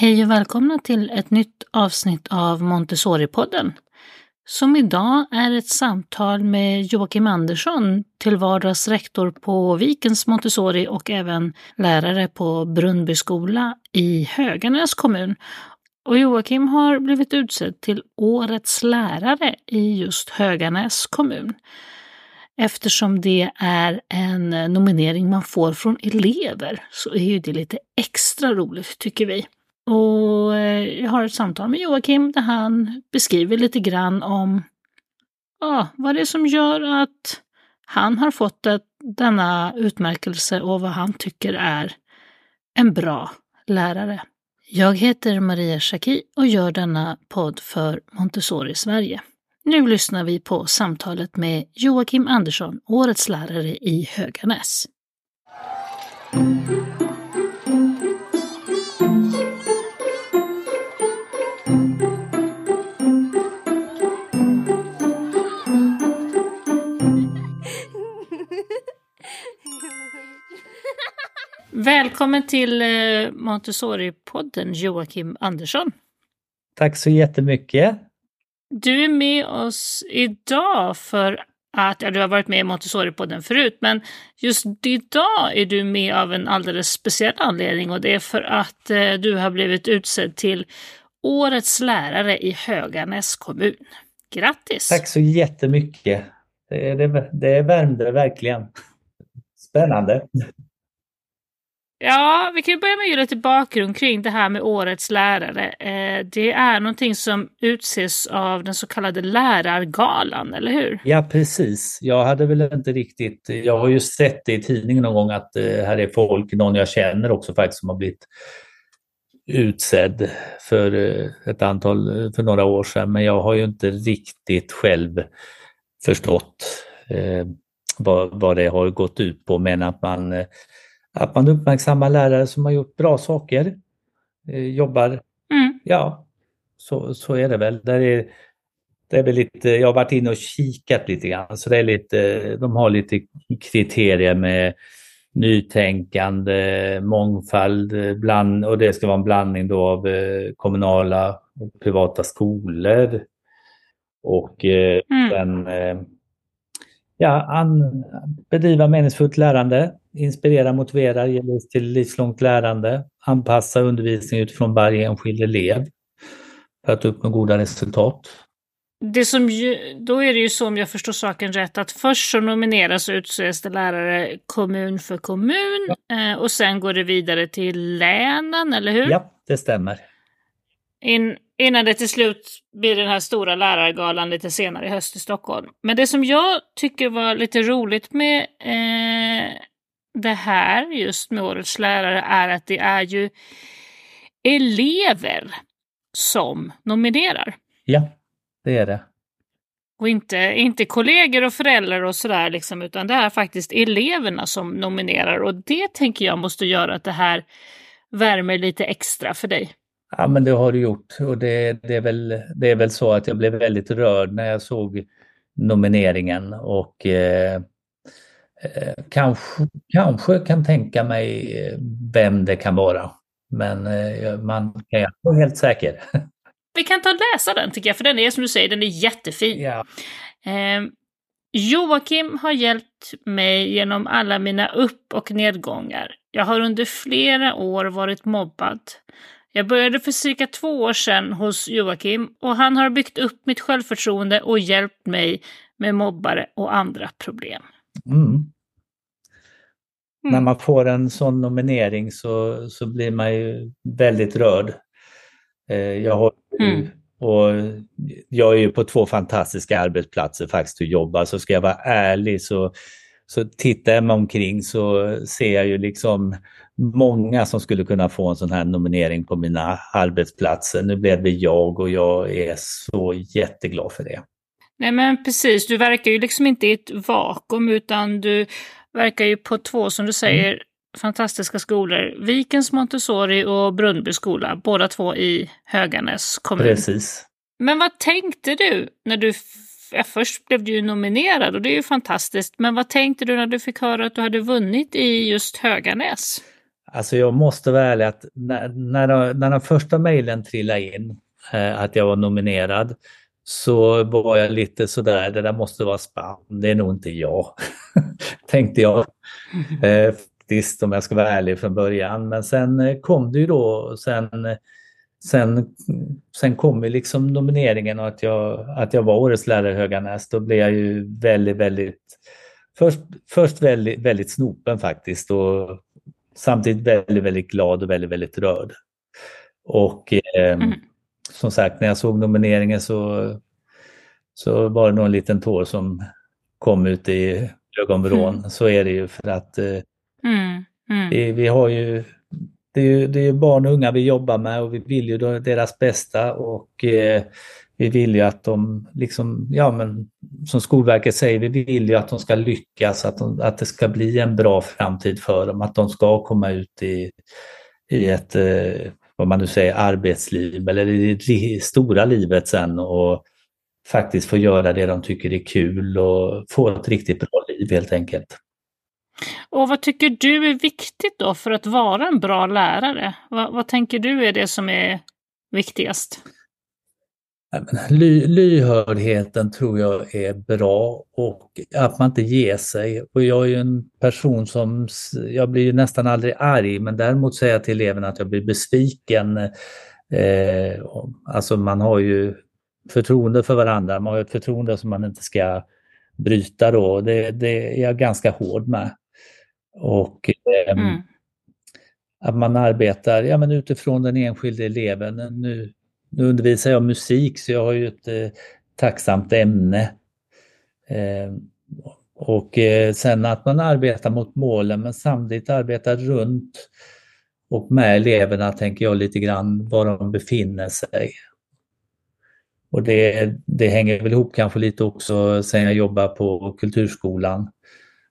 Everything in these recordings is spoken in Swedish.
Hej och välkomna till ett nytt avsnitt av Montessori-podden. Som idag är ett samtal med Joakim Andersson, till vardags rektor på Vikens Montessori och även lärare på Brunnby skola i Höganäs kommun. Och Joakim har blivit utsedd till Årets lärare i just Höganäs kommun. Eftersom det är en nominering man får från elever så är ju det lite extra roligt tycker vi. Och eh, jag har ett samtal med Joakim där han beskriver lite grann om ja, vad det är som gör att han har fått ett, denna utmärkelse och vad han tycker är en bra lärare. Jag heter Maria Schacki och gör denna podd för Montessori Sverige. Nu lyssnar vi på samtalet med Joakim Andersson, årets lärare i Höganäs. Välkommen till eh, Montessori-podden Joakim Andersson. Tack så jättemycket. Du är med oss idag för att, ja du har varit med i Montessori-podden förut, men just idag är du med av en alldeles speciell anledning och det är för att eh, du har blivit utsedd till Årets lärare i Höganäs kommun. Grattis! Tack så jättemycket. Det, det, det värmde verkligen. Spännande. Ja, vi kan börja med att ge lite bakgrund kring det här med årets lärare. Eh, det är någonting som utses av den så kallade lärargalan, eller hur? Ja, precis. Jag hade väl inte riktigt... Jag har ju sett det i tidningen någon gång att eh, här är folk, någon jag känner också faktiskt, som har blivit utsedd för eh, ett antal, för några år sedan. Men jag har ju inte riktigt själv förstått vad, vad det har gått ut på, men att man att man uppmärksammar lärare som har gjort bra saker, eh, jobbar, mm. ja, så, så är det väl. Där är, det är väl lite, jag har varit inne och kikat lite grann, så det är lite, de har lite kriterier med nytänkande, mångfald, bland, och det ska vara en blandning då av eh, kommunala och privata skolor. Och eh, mm. sen ja, an, bedriva meningsfullt lärande, inspirera, motivera, ge lust till livslångt lärande, anpassa undervisning utifrån varje enskild elev för att uppnå goda resultat. Det som ju, då är det ju så om jag förstår saken rätt att först så nomineras och utses det lärare kommun för kommun ja. Eh, och sen går det vidare till länen, eller hur? Ja, det stämmer. In, innan det till slut blir den här stora lärargalan lite senare i höst i Stockholm. Men det som jag tycker var lite roligt med eh, det här just med årets lärare är att det är ju elever som nominerar. Ja, det är det. Och inte, inte kollegor och föräldrar och sådär liksom, utan det är faktiskt eleverna som nominerar och det tänker jag måste göra att det här värmer lite extra för dig. Ja, men det har du gjort och det, det, är väl, det är väl så att jag blev väldigt rörd när jag såg nomineringen och eh, kanske, kanske kan tänka mig eh, vem det kan vara. Men eh, man kan inte vara helt säker. Vi kan ta och läsa den tycker jag, för den är som du säger, den är jättefin. Ja. Eh, Joakim har hjälpt mig genom alla mina upp och nedgångar. Jag har under flera år varit mobbad. Jag började för cirka två år sedan hos Joakim och han har byggt upp mitt självförtroende och hjälpt mig med mobbare och andra problem. Mm. Mm. När man får en sån nominering så, så blir man ju väldigt rörd. Eh, jag, har, mm. och jag är ju på två fantastiska arbetsplatser faktiskt och jobbar, så ska jag vara ärlig så, så tittar mig omkring så ser jag ju liksom många som skulle kunna få en sån här nominering på mina arbetsplatser. Nu blev det jag och jag är så jätteglad för det. Nej men precis, du verkar ju liksom inte i ett vakuum utan du verkar ju på två, som du säger, mm. fantastiska skolor. Vikens Montessori och Brunnby skola, båda två i Höganäs kommun. Precis. Men vad tänkte du när du Ja, först blev du ju nominerad och det är ju fantastiskt. Men vad tänkte du när du fick höra att du hade vunnit i just Höganäs? Alltså jag måste vara ärlig att när, när, när den första mejlen trillade in, eh, att jag var nominerad, så var jag lite sådär, det där måste vara spam, det är nog inte jag, tänkte jag. Eh, faktiskt om jag ska vara ärlig från början. Men sen eh, kom det ju då, sen, sen, sen kom ju liksom nomineringen och att jag, att jag var Årets lärare i Höganäs. Då blev jag ju väldigt, väldigt, först, först väldigt, väldigt snopen faktiskt och samtidigt väldigt, väldigt glad och väldigt, väldigt rörd. Och eh, mm som sagt, när jag såg nomineringen så, så var det nog en liten tår som kom ut i ögonvrån. Mm. Så är det ju för att eh, mm. Mm. Vi, vi, har ju det är ju det är barn och unga vi jobbar med och vi vill ju deras bästa och eh, vi vill ju att de, liksom, ja men som Skolverket säger, vi vill ju att de ska lyckas, att, de, att det ska bli en bra framtid för dem, att de ska komma ut i, i ett, eh, vad man nu säger, arbetsliv eller det stora livet sen och faktiskt få göra det de tycker är kul och få ett riktigt bra liv helt enkelt. Och vad tycker du är viktigt då för att vara en bra lärare? Vad, vad tänker du är det som är viktigast? Ly, lyhördheten tror jag är bra och att man inte ger sig. Och jag är ju en person som, jag blir nästan aldrig arg men däremot säger jag till eleverna att jag blir besviken. Eh, alltså man har ju förtroende för varandra, man har ett förtroende som man inte ska bryta då. Det, det är jag ganska hård med. Och eh, mm. att man arbetar ja, men utifrån den enskilde eleven. Nu, nu undervisar jag musik så jag har ju ett eh, tacksamt ämne. Eh, och eh, sen att man arbetar mot målen men samtidigt arbetar runt och med eleverna tänker jag lite grann var de befinner sig. Och det, det hänger väl ihop kanske lite också sen jag jobbar på Kulturskolan.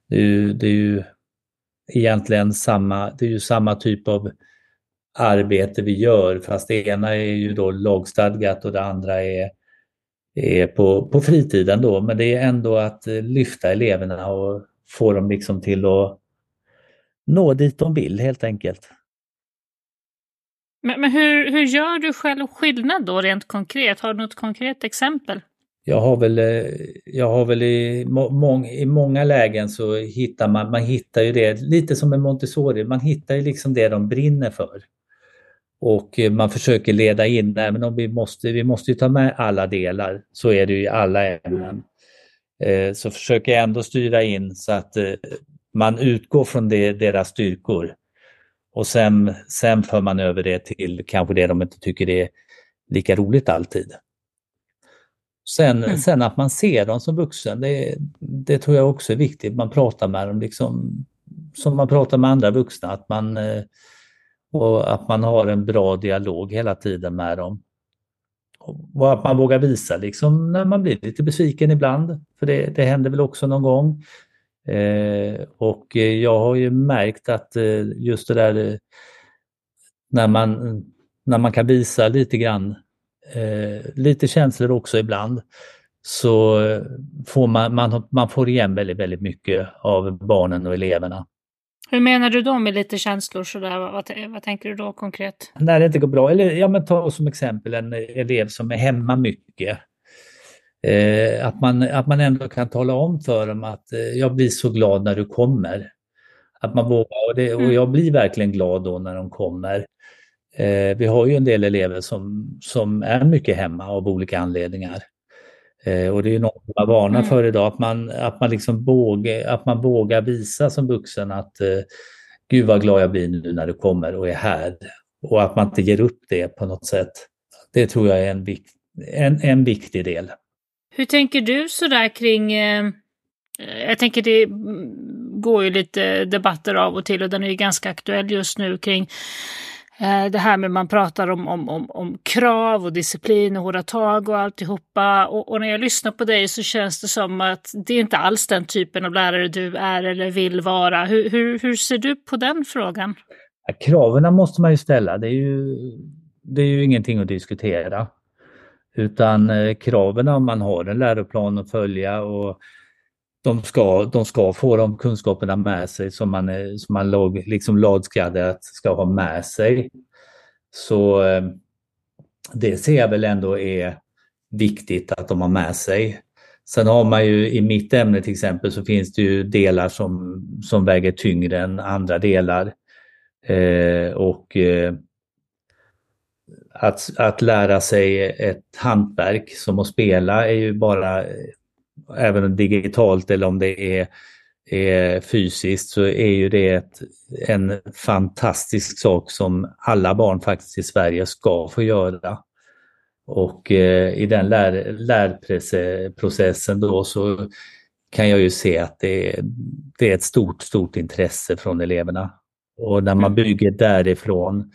Det är ju, det är ju egentligen samma, det är ju samma typ av arbete vi gör fast det ena är ju då lagstadgat och det andra är, är på, på fritiden då. Men det är ändå att lyfta eleverna och få dem liksom till att nå dit de vill helt enkelt. Men, men hur, hur gör du själv skillnad då rent konkret? Har du något konkret exempel? jag har väl, eh, jag har väl i, må, i många lägen så hittar man, man hittar ju det, lite som en Montessori, man hittar ju liksom det de brinner för. Och eh, man försöker leda in, även om vi måste, vi måste ta med alla delar, så är det ju i alla ämnen. Eh, så försöker jag ändå styra in så att man utgår från det, deras styrkor. Och sen, sen för man över det till kanske det de inte tycker är lika roligt alltid. Sen, mm. sen att man ser dem som vuxen, det, det, tror jag också är viktigt. Man pratar med dem liksom som man pratar med andra vuxna. Att man, eh, och att man har en bra dialog hela tiden med dem. Och att man vågar visa liksom när man blir lite besviken ibland. För det, det händer väl också någon gång. Eh, och jag har ju märkt att eh, just det där eh, när man, när man kan visa lite grann eh, lite känslor också ibland, så eh, får man, man, man får igen väldigt, väldigt mycket av barnen och eleverna. Hur menar du då med lite känslor? Sådär? Vad, vad tänker du då konkret? När det inte går bra. Eller ja, men ta som exempel en elev som är hemma mycket. Eh, att, man, att man ändå kan tala om för dem att eh, jag blir så glad när du kommer. Att man vågar, och, det, och mm. jag blir verkligen glad då när de kommer. Eh, vi har ju en del elever som, som är mycket hemma av olika anledningar. Eh, och det är något man varnar mm. för idag, att man, att, man liksom vågar, att man vågar visa som vuxen att eh, Gud vad glad jag blir nu när du kommer och är här. Och att man inte ger upp det på något sätt. Det tror jag är en, vik en, en viktig del. Hur tänker du sådär kring eh, jag tänker det går ju lite debatter av och till och den är ju ganska aktuell just nu kring Eh, det här med man pratar om, om, om, om krav och disciplin och hårda tag och alltihopa. Och, och när jag lyssnar på dig så känns det som att det är inte alls den typen av lärare du är eller vill vara. Hur, hur, hur ser du på den frågan? Ja, kraven måste man ju ställa. Det är ju, det är ju ingenting att diskutera. Utan eh, kraven om man har en läroplan att följa och de ska, de ska få de kunskaperna med sig som man, eh, som man lag, liksom lagskaddat ska ha med sig. Så eh, det ser jag väl ändå är viktigt att de har med sig. Sen har man ju i mitt ämne till exempel så finns det ju delar som, som väger tyngre än andra delar. Eh, och eh, att, att lära sig ett hantverk som att spela är ju bara, även digitalt eller om det är, är fysiskt, så är ju det ett, en fantastisk sak som alla barn faktiskt i Sverige ska få göra. Och eh, i den lär, lärprocessen då så kan jag ju se att det, det är ett stort, stort intresse från eleverna. Och när man mm. bygger därifrån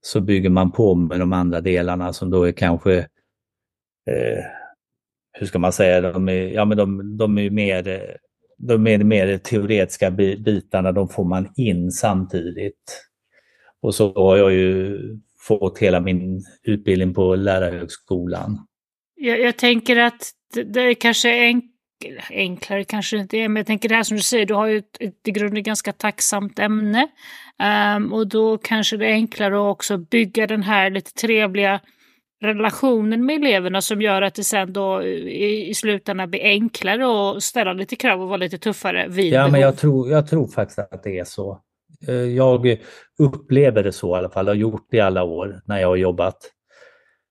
så bygger man på med de andra delarna som då är kanske, eh, hur ska man säga, de är, ja, men de, de är mer de är mer teoretiska bitarna, de får man in samtidigt. Och så har jag ju fått hela min utbildning på lärarhögskolan. Jag, jag tänker att det, det är kanske enk, enklare, kanske inte är, men jag tänker det här som du säger, du har ju ett, ett i grunden ganska tacksamt ämne. Um, och då kanske det är enklare att också bygga den här lite trevliga relationen med eleverna som gör att det sen då i, i slutändan blir enklare att ställa lite krav och vara lite tuffare vid Ja, behov. men jag tror, jag tror faktiskt att det är så. Eh, jag upplever det så i alla fall, jag har gjort det i alla år när jag har jobbat.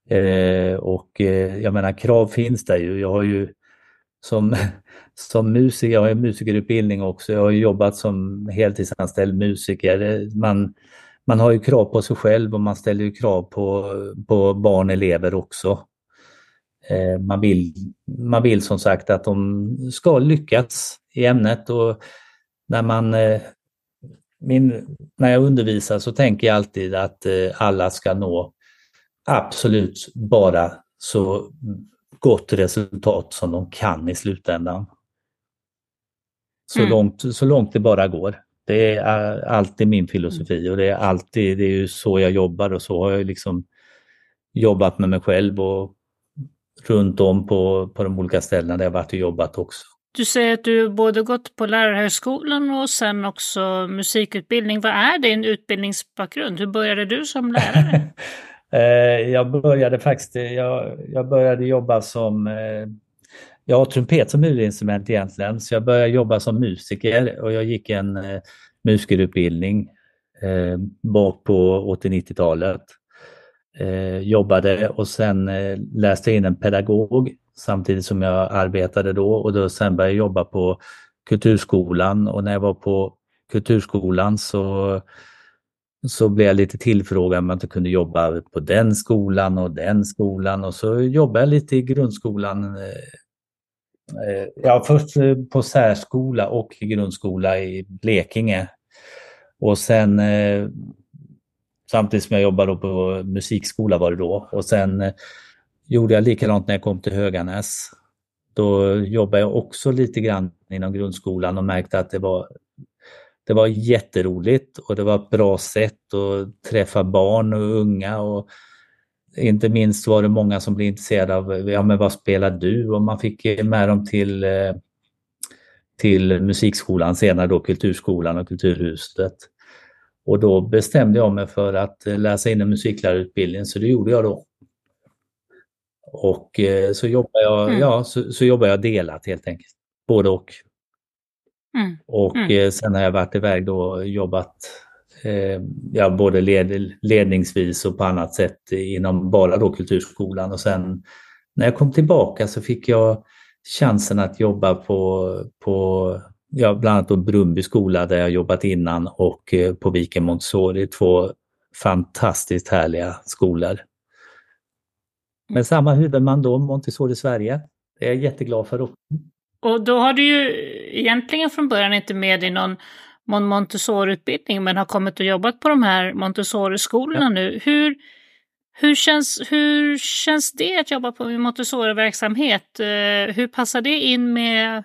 Eh, och eh, jag menar krav finns där ju. Jag har ju som, som musiker, jag har musikerutbildning också, jag har jobbat som heltidsanställd musiker. Man, man har ju krav på sig själv och man ställer ju krav på, på barn och elever också. Eh, man, vill, man vill som sagt att de ska lyckas i ämnet och när man eh, min, när jag undervisar så tänker jag alltid att eh, alla ska nå absolut bara så gott resultat som de kan i slutändan. Så, mm. långt, så långt det bara går. Det är alltid min filosofi och det är alltid, det är ju så jag jobbar och så har jag liksom jobbat med mig själv och runt om på, på de olika ställena där jag varit och jobbat också. Du säger att du både gått på lärarhögskolan och sen också musikutbildning. Vad är din utbildningsbakgrund? Hur började du som lärare? Eh, jag började faktiskt, jag, jag började jobba som eh, jag har trumpet som huvudinstrument egentligen, så jag började jobba som musiker och jag gick en eh, musikerutbildning eh, bak på 80-90-talet. Eh, jobbade och sen eh, läste jag in en pedagog samtidigt som jag arbetade då och då sen började jag jobba på Kulturskolan och när jag var på Kulturskolan så, så blev jag lite tillfrågad om jag inte kunde jobba på den skolan och den skolan och så jobbade jag lite i grundskolan Eh, Eh, ja, först eh, på särskola och grundskola i Blekinge. Och sen eh, samtidigt som jag jobbade på musikskola var det då. Och sen gjorde jag likadant när jag kom till Höganäs. Då jobbade jag också lite grann inom grundskolan och märkte att det var, det var jätteroligt och det var ett bra sätt att träffa barn och unga. Och inte minst var det många som blev intresserade av ja, men vad spelar du? Och man fick med dem till, eh, till musikskolan, senare då Kulturskolan och Kulturhuset. Och då bestämde jag mig för att läsa in en musiklärarutbildning, så det gjorde jag då. Och eh, så jobbar jag, mm. ja, så, så jobbar jag delat helt enkelt, både och. Mm. Och mm. Eh, sen har jag varit iväg då och jobbat eh, ja, både led, ledningsvis och på annat sätt inom bara då kulturskolan. Och sen när jag kom tillbaka så fick jag chansen att jobba på, på ja, bland annat då Brumby skola där jag jobbat innan och eh, på Viken Montessori, två fantastiskt härliga skolor. Med samma huvudman då, Montessori Sverige. Det är jag jätteglad för. Och då har du ju egentligen från början inte med dig någon Montessori-utbildning men har kommit och jobbat på de här Montessori-skolorna ja. nu. Hur, hur, känns, hur känns det att jobba på Montessori-verksamhet? Eh, hur passar det in med,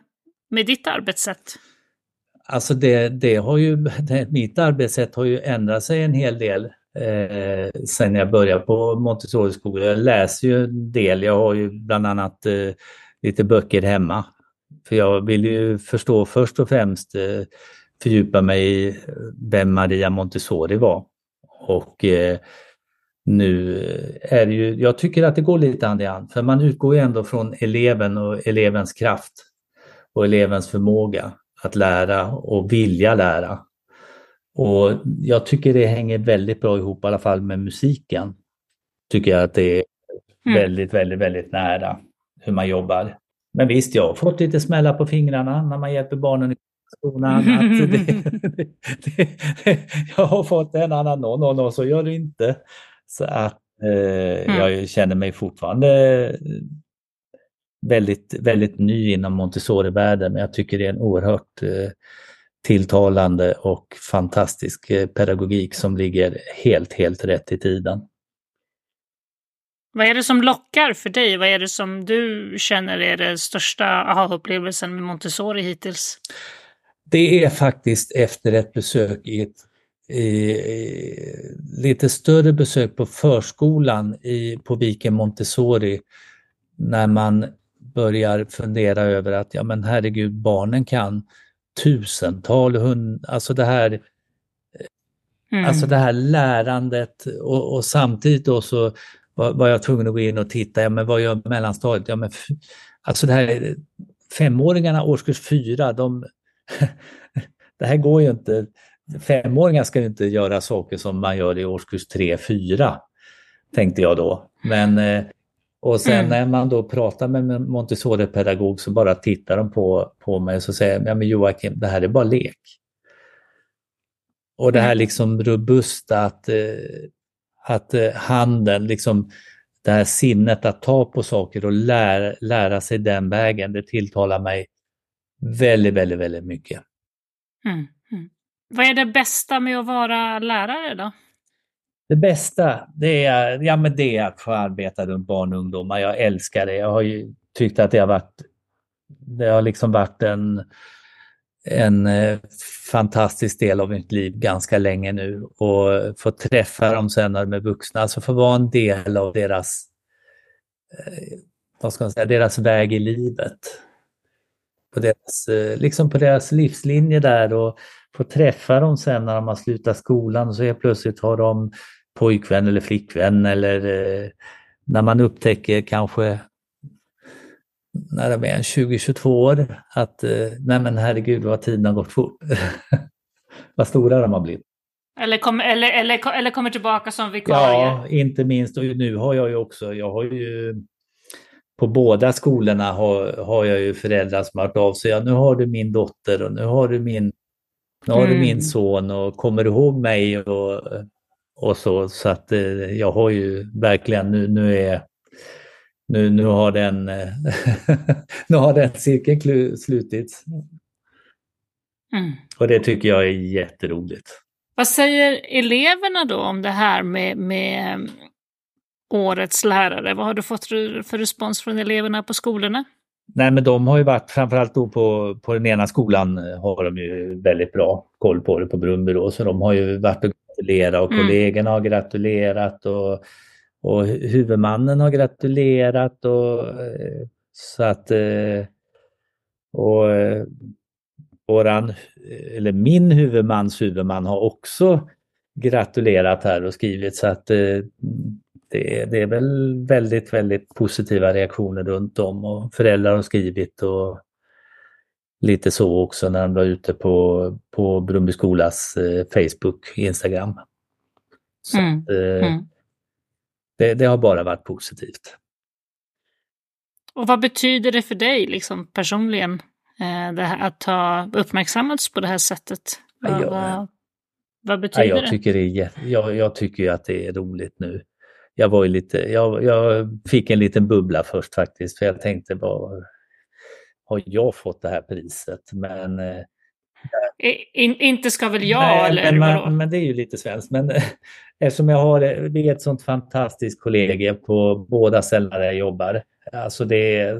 med ditt arbetssätt? Alltså det, det har ju, det, mitt arbetssätt har ju ändrat sig en hel del eh, sen jag började på Montessori-skolan. Jag läser ju en del, jag har ju bland annat eh, lite böcker hemma För jag vill ju förstå först och främst eh, fördjupa mig i vem Maria Montessori var. Och eh, nu är det ju, jag tycker att det går lite hand i hand, för man utgår ju ändå från eleven och elevens kraft och elevens förmåga att lära och vilja lära. Och jag tycker det hänger väldigt bra ihop i alla fall med musiken. Tycker jag att det är mm. väldigt, väldigt, väldigt nära hur man jobbar. Men visst, jag har fått lite smällar på fingrarna när man hjälper barnen i skolan. Att det, det, det, jag har fått en annan någon, någon och så gör du inte. Så att eh, mm. jag känner mig fortfarande väldigt, väldigt ny inom Montessori-världen, men jag tycker det är en oerhört eh, tilltalande och fantastisk eh, pedagogik som ligger helt, helt rätt i tiden. Vad är det som lockar för dig? Vad är det som du känner är den största aha-upplevelsen med Montessori hittills? Det är faktiskt efter ett besök i ett i, lite större besök på förskolan i, på Viken Montessori när man börjar fundera över att ja men herregud, barnen kan tusental, hund, alltså det här mm. Alltså det här lärandet och, och samtidigt då så var, var, jag tvungen att gå in och titta, ja men vad gör mellanstadiet? Ja, men, alltså det här femåringarna årskurs fyra, de, det här går ju inte. Femåringar ska ju inte göra saker som man gör i årskurs tre, fyra, tänkte jag då. Men eh, och sen mm. när man då pratar med en Montessori-pedagog så bara tittar de på, på mig och så säger ja, men Joakim, det här är bara lek. Och det här mm. liksom robusta att, eh, att eh, handen, liksom det här sinnet att ta på saker och lära, lära sig den vägen, det tilltalar mig väldigt, väldigt, väldigt mycket. Mm. Mm. Vad är det bästa med att vara lärare då? Det bästa det är, ja, men det är att få arbeta runt barn och ungdomar. Jag älskar det. Jag har ju tyckt att det har varit, det har liksom varit en, en eh, fantastisk del av mitt liv ganska länge nu och få träffa dem sen när de är vuxna, alltså få vara en del av deras, eh, vad ska man säga, deras väg i livet. På deras, eh, liksom på deras livslinje där och få träffa dem sen när de har slutat skolan så helt plötsligt har de pojkvän eller flickvän eller eh, när man upptäcker kanske när de är 20-22 år att eh, nej men herregud vad tiden har gått fort. vad stora de har blivit. Eller, kom, eller, eller, eller kommer tillbaka som vikarie. Ja, inte minst. Och nu har jag ju också, jag har ju på båda skolorna har, har jag ju föräldrar som har hört av sig. Ja, nu har du min dotter och nu har du min, nu har mm. du min mm. son och kommer du ihåg mig? Och, och så. Så att eh, jag har ju verkligen nu, nu är nu, nu har den, nu har den cirkeln slutits. Mm. Och det tycker jag är jätteroligt. Vad säger eleverna då om det här med, med årets lärare? Vad har du fått för respons från eleverna på skolorna? Nej men de har ju varit, framförallt då på, på den ena skolan har de ju väldigt bra koll på det på Brunnby då, så de har ju varit och gratulerat och mm. kollegorna har gratulerat och, och huvudmannen har gratulerat och eh, så att eh, och eh, våran, eller min huvudmans huvudman har också gratulerat här och skrivit så att det, det är väl väldigt, väldigt positiva reaktioner runt om och föräldrar har skrivit och lite så också när de var ute på, på Brumby skolas eh, Facebook, Instagram. Så mm. Att, eh, mm. det, det, har bara varit positivt. Och vad betyder det för dig liksom, personligen eh, det här, att ha uppmärksammats på det här sättet? Vad, ja, vad, vad betyder ja, jag det? Tycker det är, jag, jag tycker att det är roligt nu. Jag, var lite, jag, jag fick en liten bubbla först faktiskt, för jag tänkte vad, har jag fått det här priset? Men... Eh, In, inte ska väl jag nej, eller men, man, men det är ju lite svenskt. Men eftersom jag har, vi är ett sånt fantastiskt kollega på båda ställena där jag jobbar. Alltså det är,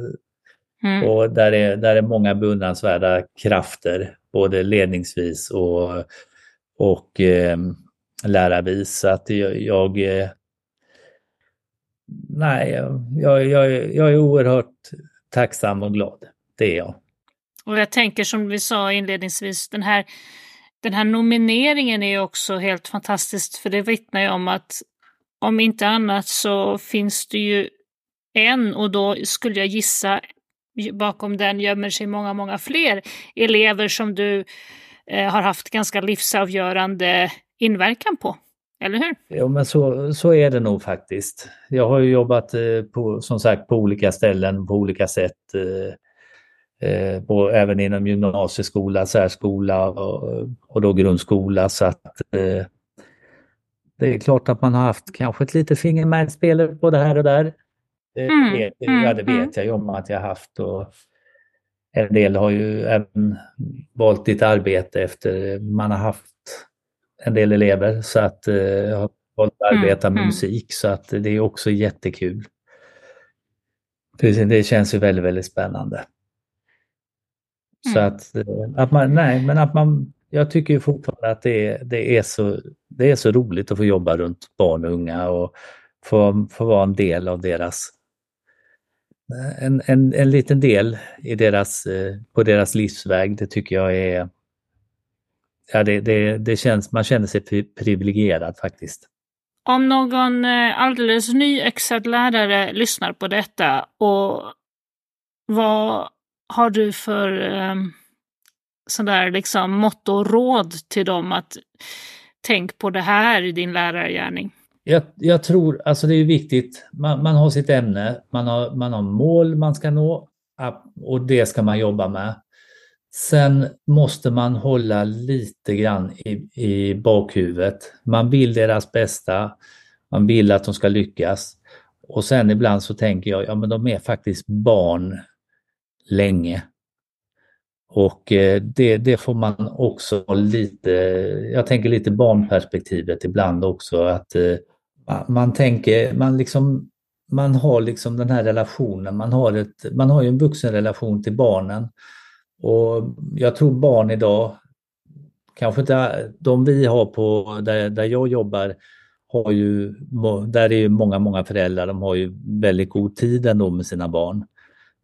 mm. och där är, där är många beundransvärda krafter, både ledningsvis och, och eh, lärarvis. Så att jag, jag eh, nej, jag, jag, jag är oerhört tacksam och glad det är jag. Och jag tänker som vi sa inledningsvis, den här, den här nomineringen är också helt fantastiskt för det vittnar ju om att om inte annat så finns det ju en och då skulle jag gissa bakom den gömmer sig många, många fler elever som du eh, har haft ganska livsavgörande inverkan på. Eller hur? Jo, men så, så är det nog faktiskt. Jag har ju jobbat eh, på, som sagt på olika ställen på olika sätt. Eh, eh, på, även inom gymnasieskola, särskola och, och då grundskola. Så att eh, det är klart att man har haft kanske ett litet finger med spelet både här och där. Det, mm, vet, mm, ja, det vet mm. jag ju om att jag haft. Och en del har ju även valt ditt arbete efter man har haft en del elever så att eh, jag har valt att mm, arbeta med mm. musik så att det är också jättekul. Det känns ju väldigt, väldigt spännande. Så mm. att, eh, att man, nej men att man, jag tycker fortfarande att det, det, är så, det är så roligt att få jobba runt barn och unga och få, få vara en del av deras en, en, en liten del i deras, eh, på deras livsväg, det tycker jag är ja, det, det, det känns, man känner sig privilegierad faktiskt. Om någon eh, alldeles nyexad lärare lyssnar på detta och vad har du för eh, sådär liksom motto och råd till dem att tänk på det här i din lärargärning? Jag, jag tror, alltså det är viktigt, man, man, har sitt ämne, man har, man har mål man ska nå och det ska man jobba med. Sen måste man hålla lite grann i, i bakhuvudet. Man vill deras bästa, man vill att de ska lyckas. Och sen ibland så tänker jag, ja men de är faktiskt barn länge. Och eh, det, det får man också lite, jag tänker lite barnperspektivet ibland också att eh, man tänker, man liksom man har liksom den här relationen, man har, ett, man har ju en vuxenrelation till barnen. Och jag tror barn idag, kanske inte de vi har på där, där jag jobbar, har ju, där är ju många, många föräldrar, de har ju väldigt god tid ändå med sina barn.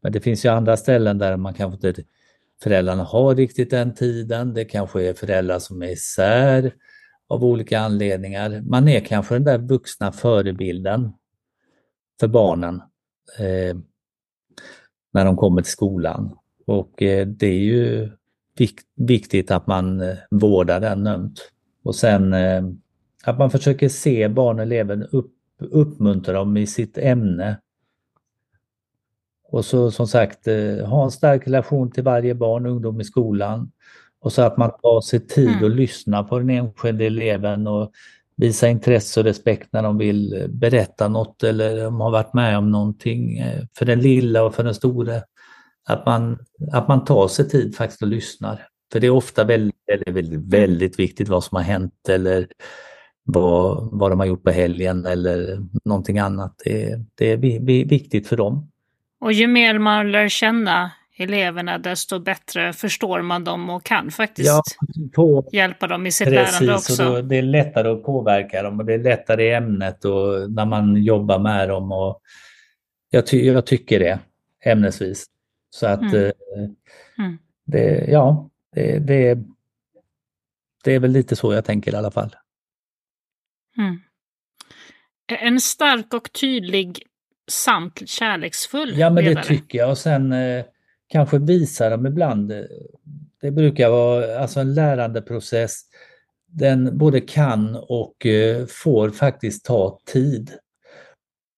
Men det finns ju andra ställen där man kanske inte föräldrarna har riktigt den tiden. Det kanske är föräldrar som är isär av olika anledningar. Man är kanske den där vuxna förebilden för barnen eh, när de kommer till skolan. Och eh, det är ju viktigt att man eh, vårdar den ömt. Och sen eh, att man försöker se barn och elever, upp, uppmuntra dem i sitt ämne. Och så som sagt ha en stark relation till varje barn och ungdom i skolan. Och så att man tar sig tid mm. och lyssnar på den enskilde eleven och visa intresse och respekt när de vill berätta något eller de har varit med om någonting för den lilla och för den store. Att man, att man tar sig tid faktiskt och lyssnar. För det är ofta väldigt, väldigt, väldigt viktigt vad som har hänt eller vad, vad de har gjort på helgen eller någonting annat. Det, det är viktigt för dem. Och ju mer man lär känna eleverna desto bättre förstår man dem och kan faktiskt ja, på, hjälpa dem i sitt precis, lärande också. Då, det är lättare att påverka dem och det är lättare i ämnet och när man jobbar med dem. Och jag, ty jag tycker det ämnesvis. Så att mm. Eh, mm. Det, ja, det, det, det är väl lite så jag tänker i alla fall. Mm. En stark och tydlig, samt kärleksfull Ja, men ledare. det tycker jag. Och sen eh, kanske visa dem ibland. Det brukar vara alltså en lärandeprocess. Den både kan och eh, får faktiskt ta tid.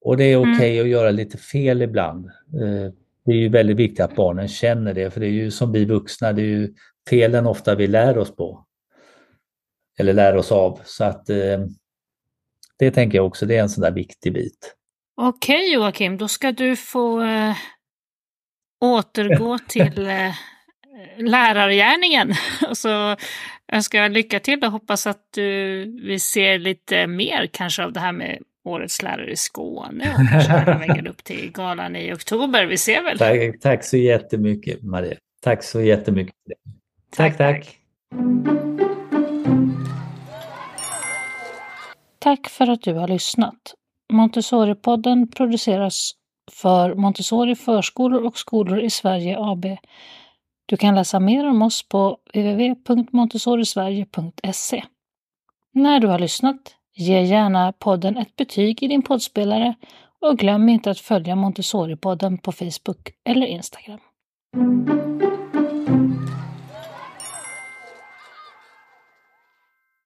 Och det är okej okay mm. att göra lite fel ibland. Eh, det är ju väldigt viktigt att barnen känner det, för det är ju som vi vuxna, det är ju felen ofta vi lär oss på. Eller lär oss av. Så att eh, det tänker jag också, det är en sån där viktig bit. Okej Joakim, då ska du få eh, återgå till eh, lärargärningen. Och så önskar jag lycka till och hoppas att du, vi ser lite mer kanske av det här med Årets lärare i Skåne och kanske vägen upp till galan i oktober. Vi ser väl. Tack, tack så jättemycket Maria. Tack så jättemycket. Tack, tack. Tack, tack för att du har lyssnat. Montessori-podden produceras för Montessori förskolor och skolor i Sverige AB. Du kan läsa mer om oss på www.montessorisverige.se. När du har lyssnat, ge gärna podden ett betyg i din poddspelare och glöm inte att följa Montessori-podden på Facebook eller Instagram.